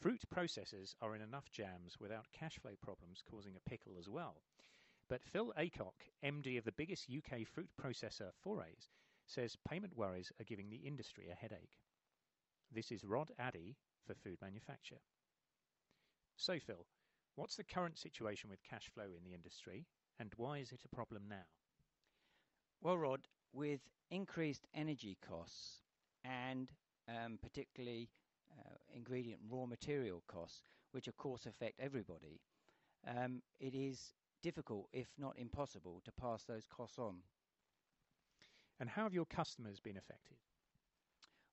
Fruit processors are in enough jams without cash flow problems causing a pickle as well. But Phil Acock, MD of the biggest UK fruit processor Fourayes, says payment worries are giving the industry a headache. This is Rod Addy for Food Manufacture. So, Phil, what's the current situation with cash flow in the industry and why is it a problem now? Well, Rod, with increased energy costs and um, particularly uh, ingredient raw material costs, which of course affect everybody, um, it is difficult, if not impossible, to pass those costs on. And how have your customers been affected?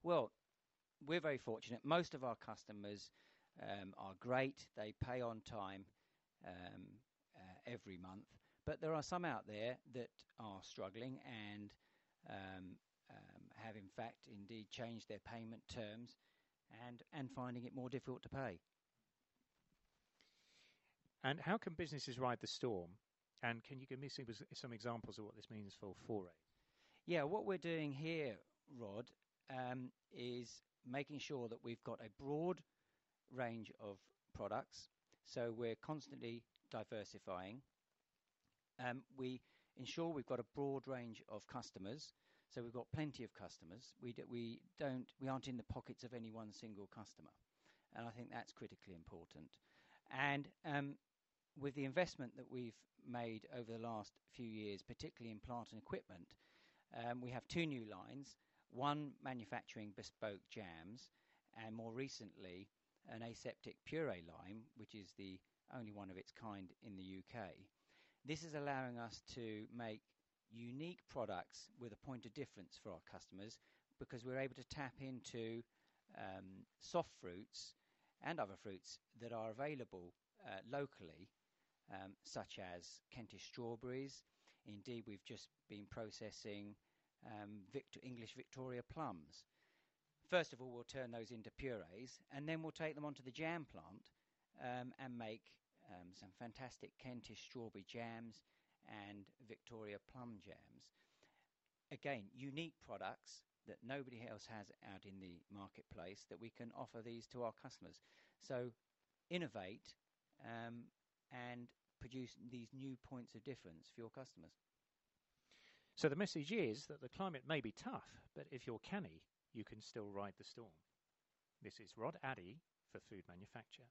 Well, we're very fortunate. Most of our customers um, are great. They pay on time um, uh, every month. But there are some out there that are struggling and um, um have, in fact, indeed changed their payment terms and, and finding it more difficult to pay. And how can businesses ride the storm? And can you give me some, some examples of what this means for Foray? Yeah, what we're doing here, Rod, um, is making sure that we've got a broad range of products. So we're constantly diversifying. Um, we ensure we've got a broad range of customers. So we've got plenty of customers. We, do, we don't we aren't in the pockets of any one single customer, and I think that's critically important. And um, with the investment that we've made over the last few years, particularly in plant and equipment, um, we have two new lines one manufacturing bespoke jams, and more recently, an aseptic puree line, which is the only one of its kind in the UK. This is allowing us to make unique products with a point of difference for our customers because we're able to tap into um, soft fruits and other fruits that are available uh, locally um, such as Kentish strawberries. Indeed, we've just been processing um, Victor, English Victoria plums. First of all, we'll turn those into purees, and then we'll take them onto the jam plant um, and make um, some fantastic Kentish strawberry jams and Victoria plum jams. Again, unique products that nobody else has out in the marketplace that we can offer these to our customers. So, innovate um, and produce these new points of difference for your customers. So the message is that the climate may be tough, but if you're canny, you can still ride the storm. This is Rod Addy for Food Manufacture.